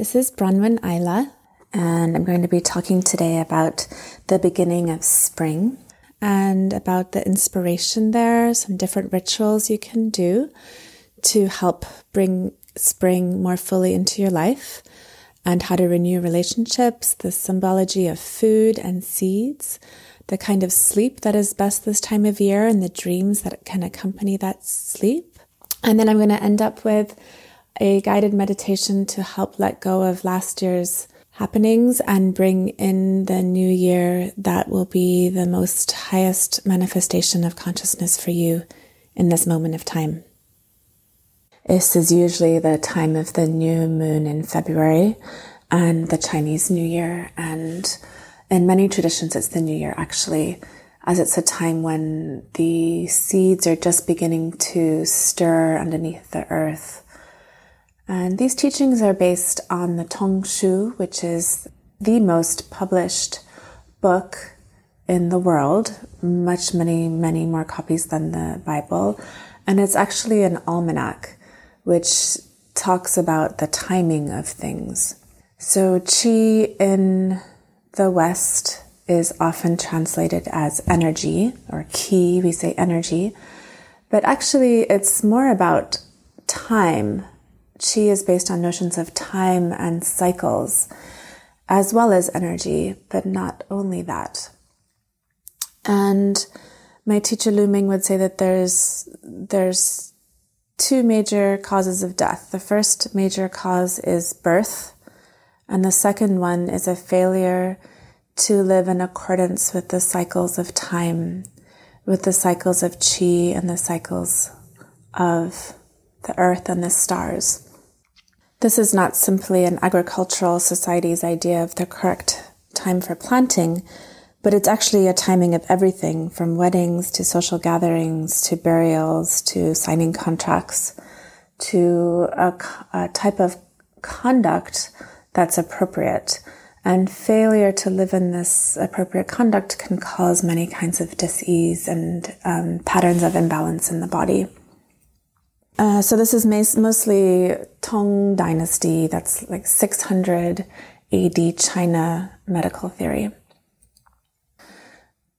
This is Bronwyn Ila, and I'm going to be talking today about the beginning of spring and about the inspiration there, some different rituals you can do to help bring spring more fully into your life, and how to renew relationships, the symbology of food and seeds, the kind of sleep that is best this time of year, and the dreams that can accompany that sleep. And then I'm going to end up with a guided meditation to help let go of last year's happenings and bring in the new year that will be the most highest manifestation of consciousness for you in this moment of time. This is usually the time of the new moon in February and the Chinese New Year. And in many traditions, it's the new year actually, as it's a time when the seeds are just beginning to stir underneath the earth and these teachings are based on the Tong Shu, which is the most published book in the world, much, many, many more copies than the Bible. And it's actually an almanac, which talks about the timing of things. So, Qi in the West is often translated as energy, or Qi, we say energy. But actually, it's more about time Qi is based on notions of time and cycles, as well as energy, but not only that. And my teacher Liu Ming would say that there's there's two major causes of death. The first major cause is birth, and the second one is a failure to live in accordance with the cycles of time, with the cycles of chi and the cycles of the earth and the stars. This is not simply an agricultural society's idea of the correct time for planting, but it's actually a timing of everything from weddings to social gatherings to burials to signing contracts to a, a type of conduct that's appropriate. And failure to live in this appropriate conduct can cause many kinds of disease and um, patterns of imbalance in the body. Uh, so this is mostly Tang Dynasty. That's like 600 AD China medical theory.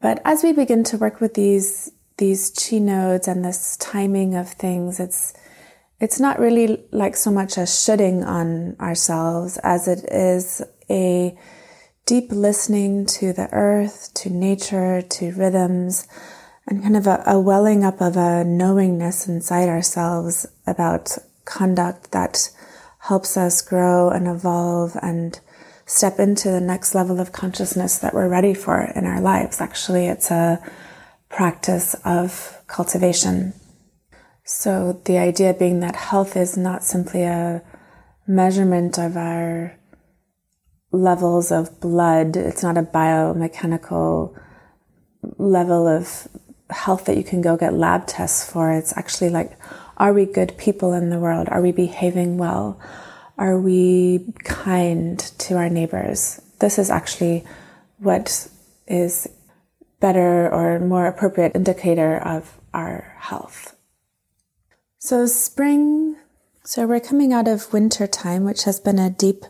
But as we begin to work with these these chi nodes and this timing of things, it's it's not really like so much a shooting on ourselves as it is a deep listening to the earth, to nature, to rhythms, and kind of a, a welling up of a knowingness inside ourselves about conduct that helps us grow and evolve and step into the next level of consciousness that we're ready for in our lives. Actually, it's a practice of cultivation. So the idea being that health is not simply a measurement of our levels of blood. It's not a biomechanical level of health that you can go get lab tests for. It's actually like, are we good people in the world? Are we behaving well? Are we kind to our neighbors? This is actually what is better or more appropriate indicator of our health. So spring, so we're coming out of winter time, which has been a deep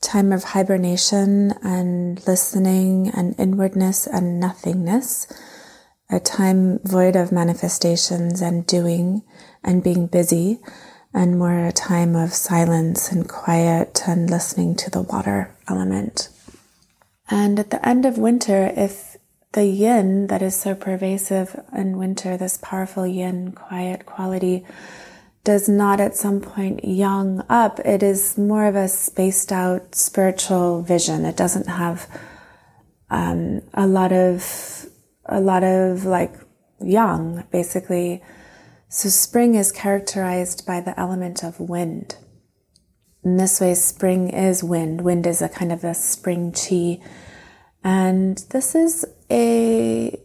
time of hibernation and listening and inwardness and nothingness a time void of manifestations and doing and being busy, and more a time of silence and quiet and listening to the water element. And at the end of winter, if the yin that is so pervasive in winter, this powerful yin, quiet quality, does not at some point yang up, it is more of a spaced out spiritual vision. It doesn't have um, a lot of a lot of like yang, basically. So spring is characterized by the element of wind. In this way, spring is wind. Wind is a kind of a spring chi. And this is a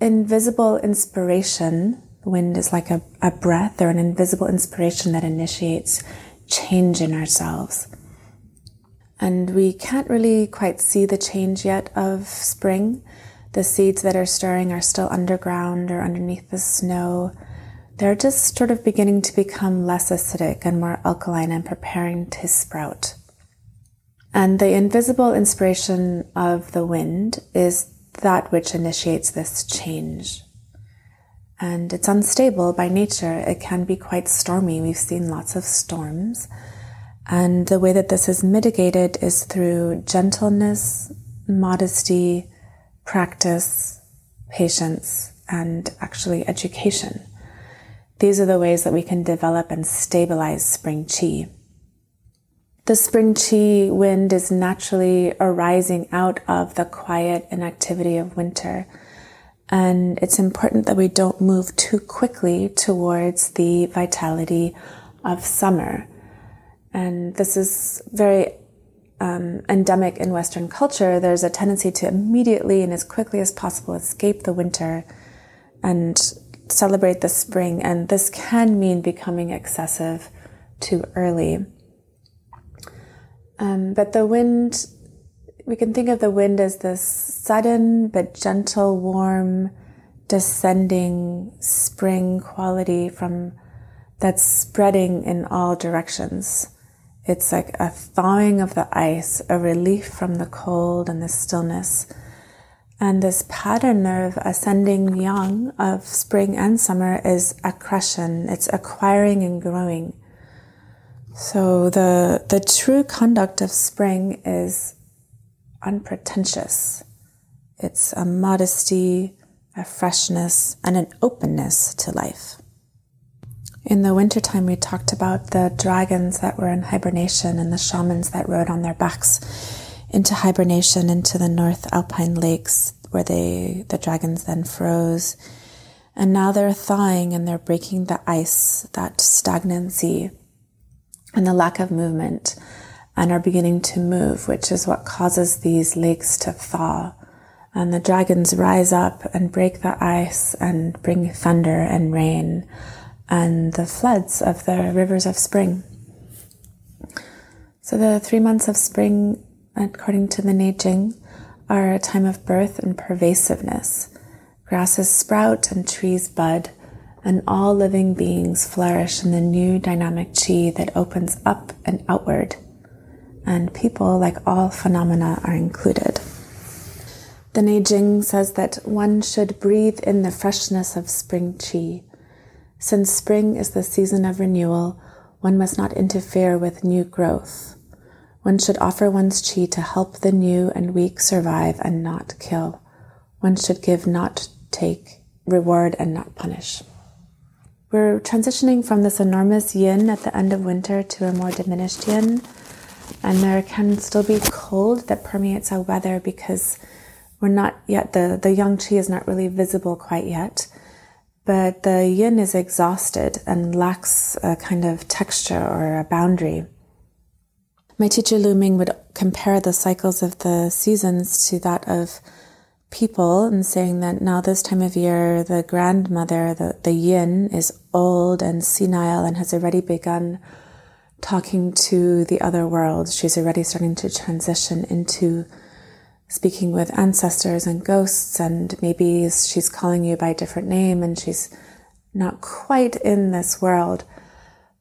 invisible inspiration. Wind is like a, a breath or an invisible inspiration that initiates change in ourselves. And we can't really quite see the change yet of spring the seeds that are stirring are still underground or underneath the snow. They're just sort of beginning to become less acidic and more alkaline and preparing to sprout. And the invisible inspiration of the wind is that which initiates this change. And it's unstable by nature. It can be quite stormy. We've seen lots of storms. And the way that this is mitigated is through gentleness, modesty, practice, patience, and actually education. These are the ways that we can develop and stabilize spring chi. The spring chi wind is naturally arising out of the quiet inactivity of winter. And it's important that we don't move too quickly towards the vitality of summer. And this is very um, endemic in Western culture. There's a tendency to immediately and as quickly as possible escape the winter and celebrate the spring. And this can mean becoming excessive too early. Um, but the wind, we can think of the wind as this sudden but gentle, warm, descending spring quality from that's spreading in all directions. It's like a thawing of the ice, a relief from the cold and the stillness. And this pattern of ascending yang of spring and summer is accretion. It's acquiring and growing. So the, the true conduct of spring is unpretentious. It's a modesty, a freshness, and an openness to life. In the wintertime, we talked about the dragons that were in hibernation and the shamans that rode on their backs into hibernation into the North Alpine lakes where they, the dragons then froze. And now they're thawing and they're breaking the ice, that stagnancy and the lack of movement and are beginning to move, which is what causes these lakes to thaw. And the dragons rise up and break the ice and bring thunder and rain and the floods of the rivers of spring. So the three months of spring, according to the Neijing, are a time of birth and pervasiveness. Grasses sprout and trees bud, and all living beings flourish in the new dynamic chi that opens up and outward. And people, like all phenomena, are included. The Neijing says that one should breathe in the freshness of spring chi. Since spring is the season of renewal, one must not interfere with new growth. One should offer one's chi to help the new and weak survive and not kill. One should give, not take, reward, and not punish. We're transitioning from this enormous yin at the end of winter to a more diminished yin. And there can still be cold that permeates our weather because we're not yet, the, the yang chi is not really visible quite yet. But the yin is exhausted and lacks a kind of texture or a boundary. My teacher Liu Ming would compare the cycles of the seasons to that of people and saying that now this time of year the grandmother the, the yin is old and senile and has already begun talking to the other world she's already starting to transition into speaking with ancestors and ghosts and maybe she's calling you by a different name and she's not quite in this world.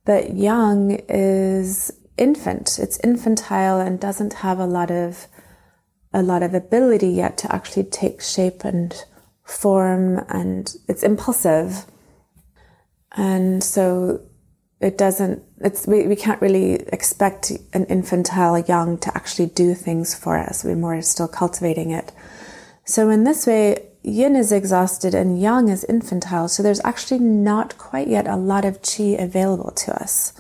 But yang is infant. It's infantile and doesn't have a lot of a lot of ability yet to actually take shape and form and it's impulsive. And so it doesn't it's we, we can't really expect an infantile yang to actually do things for us. We're more still cultivating it. So in this way yin is exhausted and yang is infantile. So there's actually not quite yet a lot of chi available to us.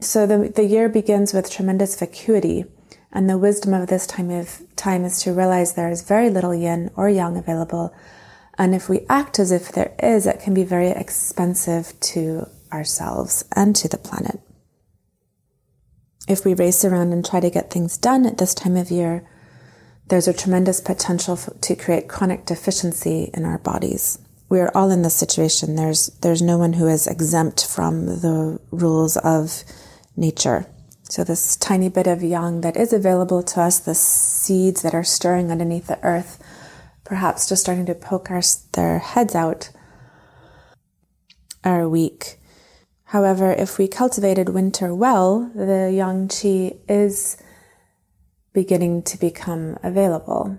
So the, the year begins with tremendous vacuity and the wisdom of this time of time is to realize there is very little yin or yang available. And if we act as if there is, it can be very expensive to ourselves and to the planet. If we race around and try to get things done at this time of year, there's a tremendous potential to create chronic deficiency in our bodies. We are all in this situation. There's, there's no one who is exempt from the rules of nature. So this tiny bit of yang that is available to us, the seeds that are stirring underneath the earth, perhaps just starting to poke our, their heads out, are weak. However, if we cultivated winter well, the yang qi is beginning to become available.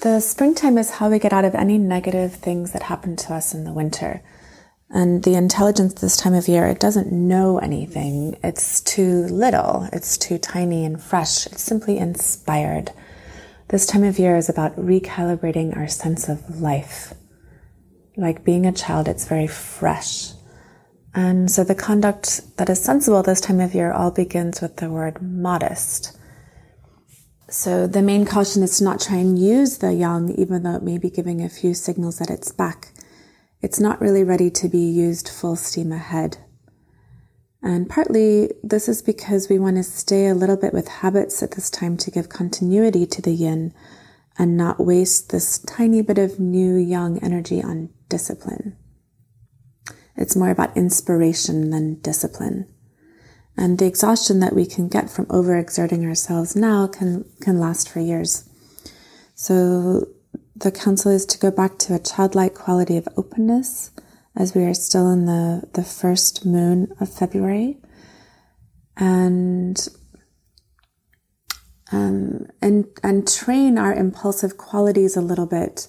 The springtime is how we get out of any negative things that happen to us in the winter. And the intelligence this time of year, it doesn't know anything. It's too little. It's too tiny and fresh. It's simply inspired. This time of year is about recalibrating our sense of life. Like being a child, it's very fresh. And so the conduct that is sensible this time of year all begins with the word modest. So the main caution is to not try and use the yang, even though it may be giving a few signals that it's back. It's not really ready to be used full steam ahead. And partly this is because we want to stay a little bit with habits at this time to give continuity to the yin and not waste this tiny bit of new yang energy on discipline. It's more about inspiration than discipline. And the exhaustion that we can get from overexerting ourselves now can, can last for years. So the counsel is to go back to a childlike quality of openness as we are still in the, the first moon of February. And um, and and train our impulsive qualities a little bit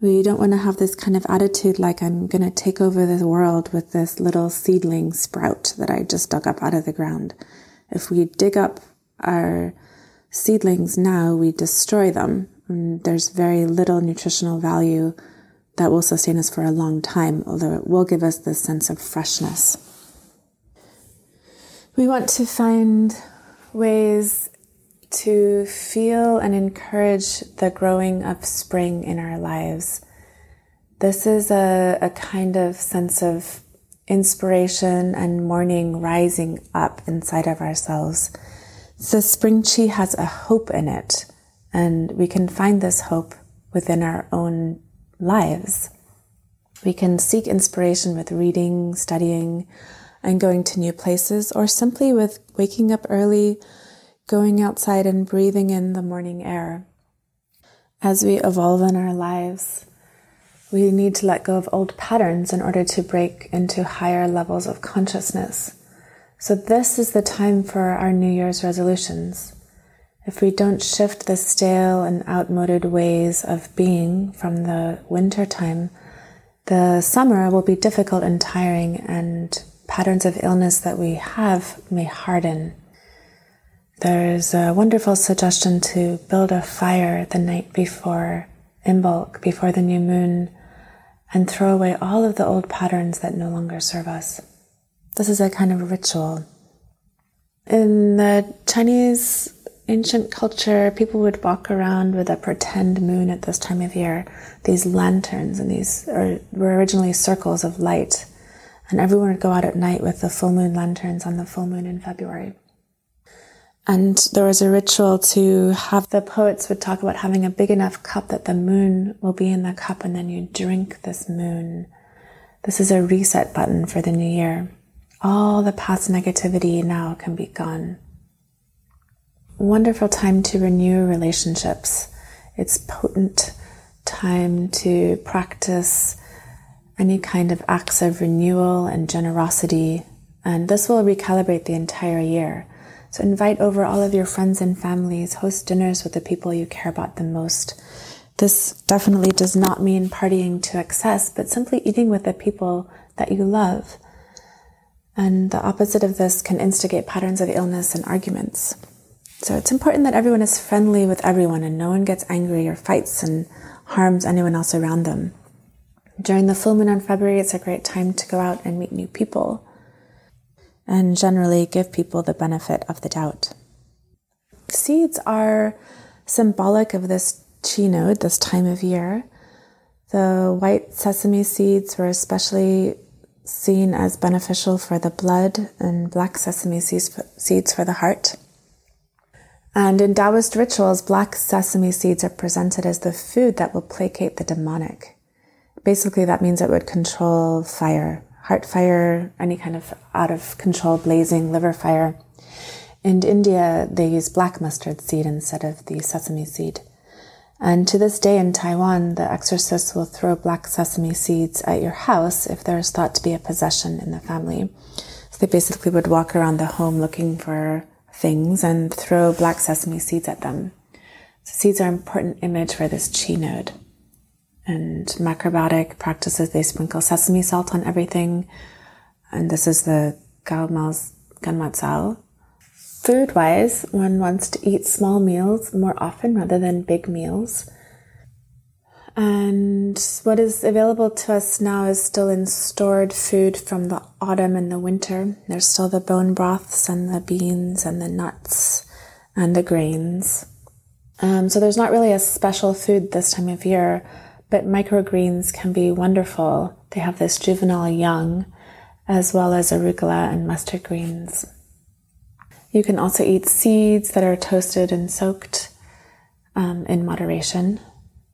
we don't want to have this kind of attitude like I'm going to take over the world with this little seedling sprout that I just dug up out of the ground. If we dig up our seedlings now, we destroy them. And there's very little nutritional value that will sustain us for a long time, although it will give us this sense of freshness. We want to find ways to feel and encourage the growing of spring in our lives. This is a, a kind of sense of inspiration and morning rising up inside of ourselves. The spring chi has a hope in it, and we can find this hope within our own lives. We can seek inspiration with reading, studying, and going to new places, or simply with waking up early going outside and breathing in the morning air. As we evolve in our lives, we need to let go of old patterns in order to break into higher levels of consciousness. So, this is the time for our New Year's resolutions. If we don't shift the stale and outmoded ways of being from the winter time, the summer will be difficult and tiring, and patterns of illness that we have may harden. There's a wonderful suggestion to build a fire the night before in bulk, before the new moon, and throw away all of the old patterns that no longer serve us. This is a kind of ritual. In the Chinese ancient culture, people would walk around with a pretend moon at this time of year. These lanterns and these were originally circles of light, and everyone would go out at night with the full moon lanterns on the full moon in February. And there was a ritual to have the poets would talk about having a big enough cup that the moon will be in the cup and then you drink this moon. This is a reset button for the new year. All the past negativity now can be gone. Wonderful time to renew relationships. It's potent time to practice any kind of acts of renewal and generosity. And this will recalibrate the entire year. So invite over all of your friends and families, host dinners with the people you care about the most. This definitely does not mean partying to excess, but simply eating with the people that you love. And the opposite of this can instigate patterns of illness and arguments. So it's important that everyone is friendly with everyone and no one gets angry or fights and harms anyone else around them. During the full moon on February, it's a great time to go out and meet new people and generally give people the benefit of the doubt. Seeds are symbolic of this chi node, this time of year. The white sesame seeds were especially seen as beneficial for the blood, and black sesame seeds for the heart. And in Taoist rituals, black sesame seeds are presented as the food that will placate the demonic. Basically, that means it would control fire, heart fire, any kind of out of control blazing liver fire. In India, they use black mustard seed instead of the sesame seed. And to this day in Taiwan, the exorcists will throw black sesame seeds at your house if there is thought to be a possession in the family. So they basically would walk around the home looking for things and throw black sesame seeds at them. So seeds are an important image for this chi node. And macrobiotic practices, they sprinkle sesame salt on everything. And this is the gomasio. Food wise, one wants to eat small meals more often rather than big meals. And what is available to us now is still in stored food from the autumn and the winter. There's still the bone broths and the beans and the nuts and the grains. Um, so there's not really a special food this time of year, but microgreens can be wonderful. They have this juvenile yang, as well as arugula and mustard greens. You can also eat seeds that are toasted and soaked um, in moderation.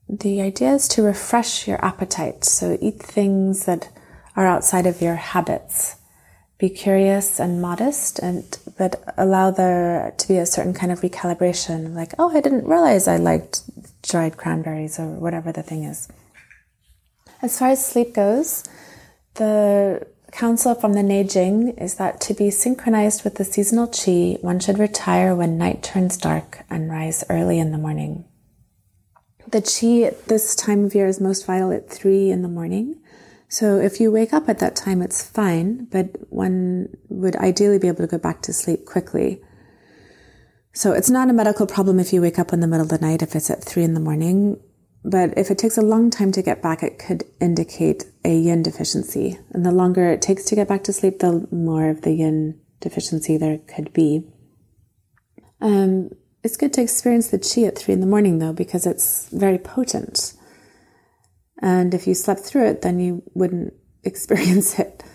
The idea is to refresh your appetite. So eat things that are outside of your habits. Be curious and modest, and but allow there to be a certain kind of recalibration. Like, oh, I didn't realize I liked dried cranberries or whatever the thing is. As far as sleep goes, the counsel from the Neijing is that to be synchronized with the seasonal qi, one should retire when night turns dark and rise early in the morning. The qi at this time of year is most vital at three in the morning. So if you wake up at that time, it's fine, but one would ideally be able to go back to sleep quickly. So it's not a medical problem if you wake up in the middle of the night if it's at three in the morning. But if it takes a long time to get back, it could indicate a yin deficiency. And the longer it takes to get back to sleep, the more of the yin deficiency there could be. Um, it's good to experience the chi at three in the morning though, because it's very potent. And if you slept through it, then you wouldn't experience it.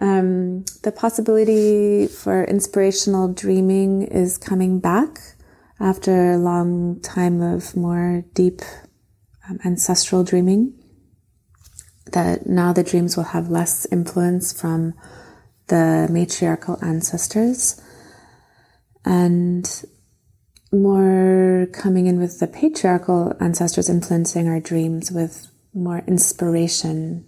Um, the possibility for inspirational dreaming is coming back after a long time of more deep um, ancestral dreaming. That now the dreams will have less influence from the matriarchal ancestors and more coming in with the patriarchal ancestors influencing our dreams with more inspiration.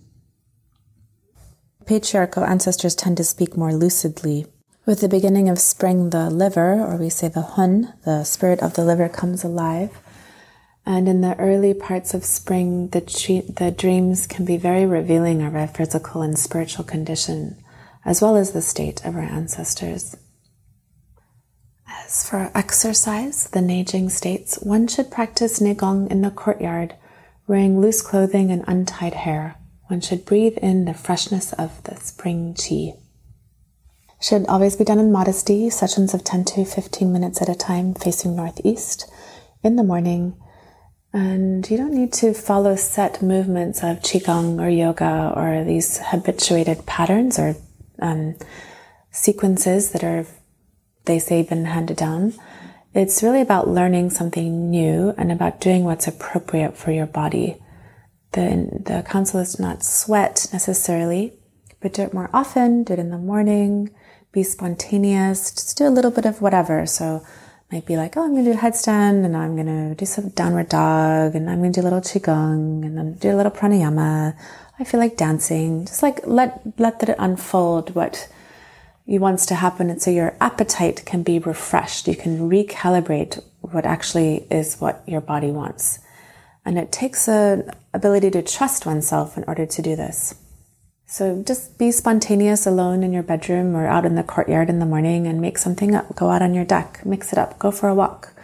Patriarchal ancestors tend to speak more lucidly. With the beginning of spring, the liver, or we say the hun, the spirit of the liver, comes alive. And in the early parts of spring, the, the dreams can be very revealing of our physical and spiritual condition, as well as the state of our ancestors. As for exercise, the Neijing states one should practice Neigong in the courtyard Wearing loose clothing and untied hair, one should breathe in the freshness of the spring chi. Should always be done in modesty, sessions of 10 to 15 minutes at a time facing northeast in the morning. And you don't need to follow set movements of Qigong or yoga or these habituated patterns or um, sequences that are, they say, been handed down. It's really about learning something new and about doing what's appropriate for your body. The, the counsel is not sweat necessarily, but do it more often, do it in the morning, be spontaneous, just do a little bit of whatever. So might be like, oh, I'm going to do a headstand and I'm going to do some downward dog and I'm going to do a little qigong and then do a little pranayama. I feel like dancing. Just like let, let it unfold what you wants to happen. And so your appetite can be refreshed. You can recalibrate what actually is what your body wants. And it takes an ability to trust oneself in order to do this. So just be spontaneous alone in your bedroom or out in the courtyard in the morning and make something up. Go out on your deck, mix it up, go for a walk.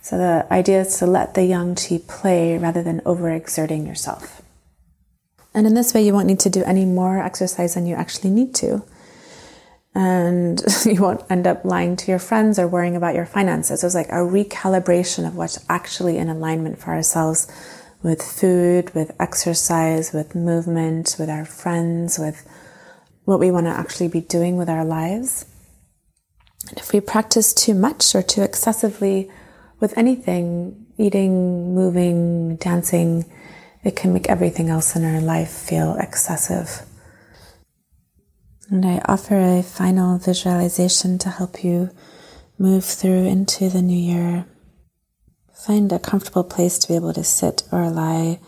So the idea is to let the yang qi play rather than overexerting yourself. And in this way, you won't need to do any more exercise than you actually need to and you won't end up lying to your friends or worrying about your finances. It was like a recalibration of what's actually in alignment for ourselves with food, with exercise, with movement, with our friends, with what we want to actually be doing with our lives. And if we practice too much or too excessively with anything, eating, moving, dancing, it can make everything else in our life feel excessive. And I offer a final visualization to help you move through into the new year. Find a comfortable place to be able to sit or lie.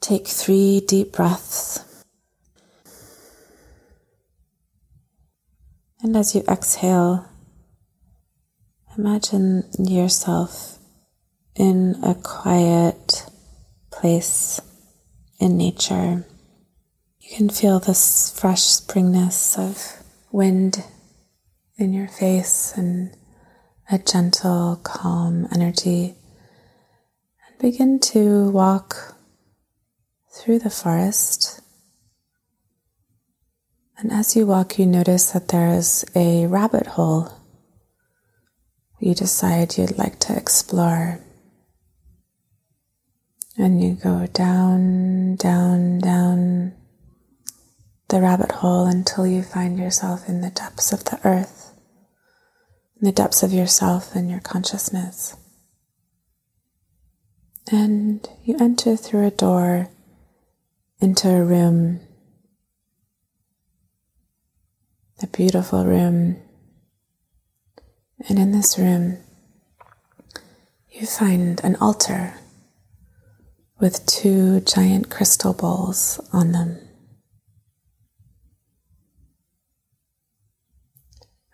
Take three deep breaths. And as you exhale, Imagine yourself in a quiet place in nature. You can feel this fresh springness of wind in your face and a gentle, calm energy. And begin to walk through the forest. And as you walk, you notice that there is a rabbit hole you decide you'd like to explore. And you go down, down, down the rabbit hole until you find yourself in the depths of the earth, in the depths of yourself and your consciousness. And you enter through a door into a room, a beautiful room and in this room, you find an altar with two giant crystal bowls on them.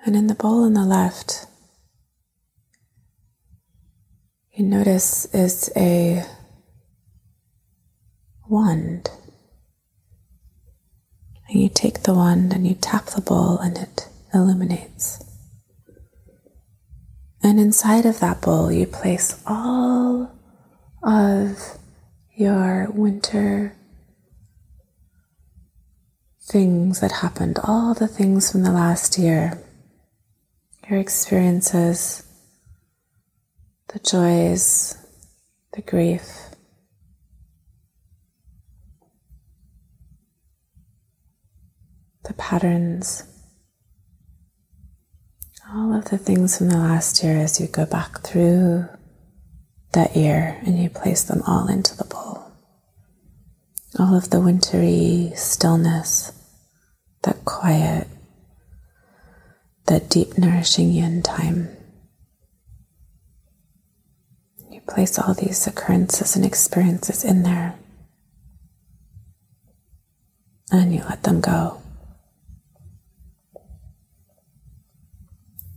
And in the bowl on the left, you notice is a wand. And you take the wand and you tap the bowl and it illuminates. And inside of that bowl, you place all of your winter things that happened, all the things from the last year, your experiences, the joys, the grief. The patterns all of the things from the last year as you go back through that year and you place them all into the bowl. All of the wintry stillness, that quiet, that deep nourishing yin time. You place all these occurrences and experiences in there and you let them go.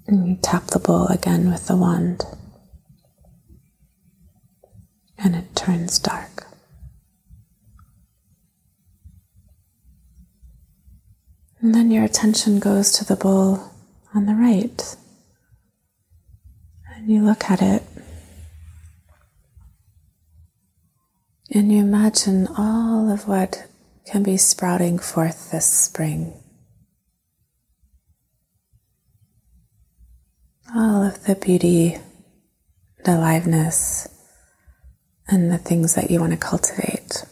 And you tap the bowl again with the wand, and it turns dark. And then your attention goes to the bowl on the right, and you look at it. And you imagine all of what can be sprouting forth this spring. all of the beauty, the aliveness, and the things that you want to cultivate.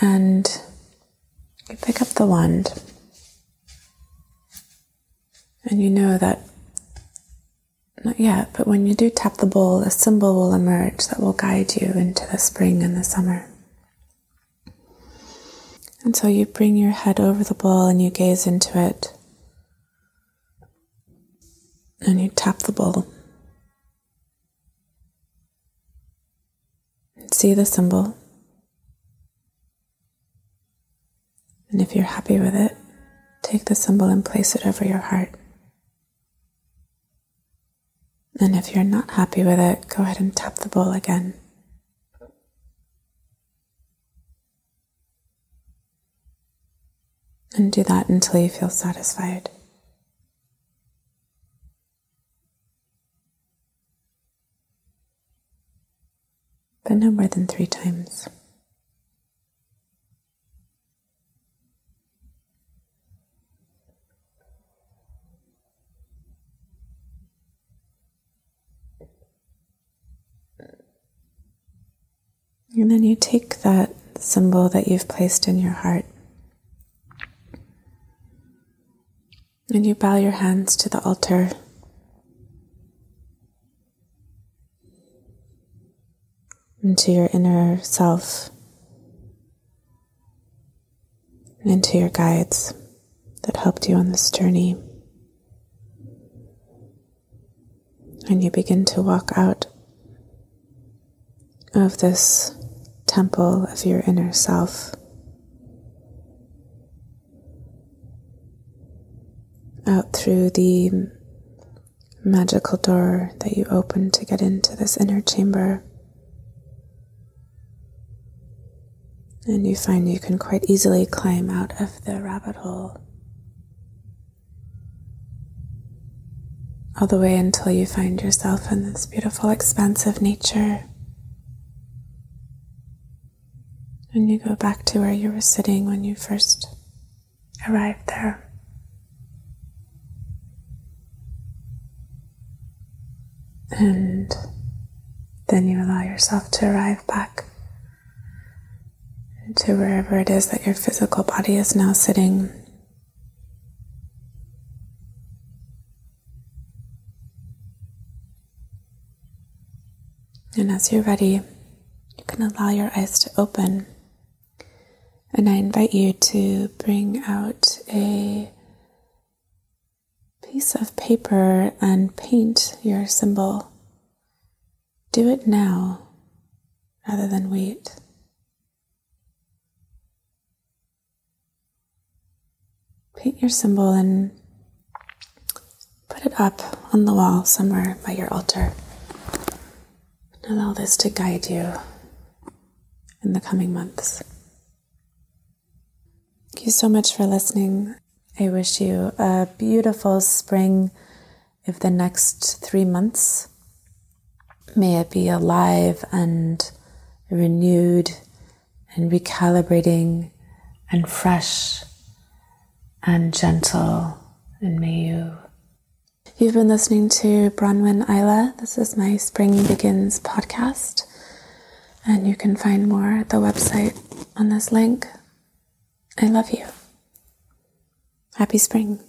And you pick up the wand, and you know that not yet, but when you do tap the bowl, a symbol will emerge that will guide you into the spring and the summer. And so you bring your head over the bowl and you gaze into it. And you tap the bowl. And see the symbol. And if you're happy with it, take the symbol and place it over your heart. And if you're not happy with it, go ahead and tap the bowl again. And do that until you feel satisfied. But no more than three times. And then you take that symbol that you've placed in your heart And you bow your hands to the altar. Into your inner self, into your guides that helped you on this journey. And you begin to walk out of this temple of your inner self. Out through the magical door that you open to get into this inner chamber. And you find you can quite easily climb out of the rabbit hole. All the way until you find yourself in this beautiful expanse of nature. And you go back to where you were sitting when you first arrived there. And then you allow yourself to arrive back to wherever it is that your physical body is now sitting. And as you're ready, you can allow your eyes to open. And I invite you to bring out a piece of paper and paint your symbol. Do it now rather than wait. Paint your symbol and put it up on the wall somewhere by your altar. Allow this to guide you in the coming months. Thank you so much for listening. I wish you a beautiful spring of the next three months. May it be alive and renewed and recalibrating and fresh and gentle. And may you. You've been listening to Bronwyn Ila. This is my Spring Begins podcast. And you can find more at the website on this link. I love you. Happy spring.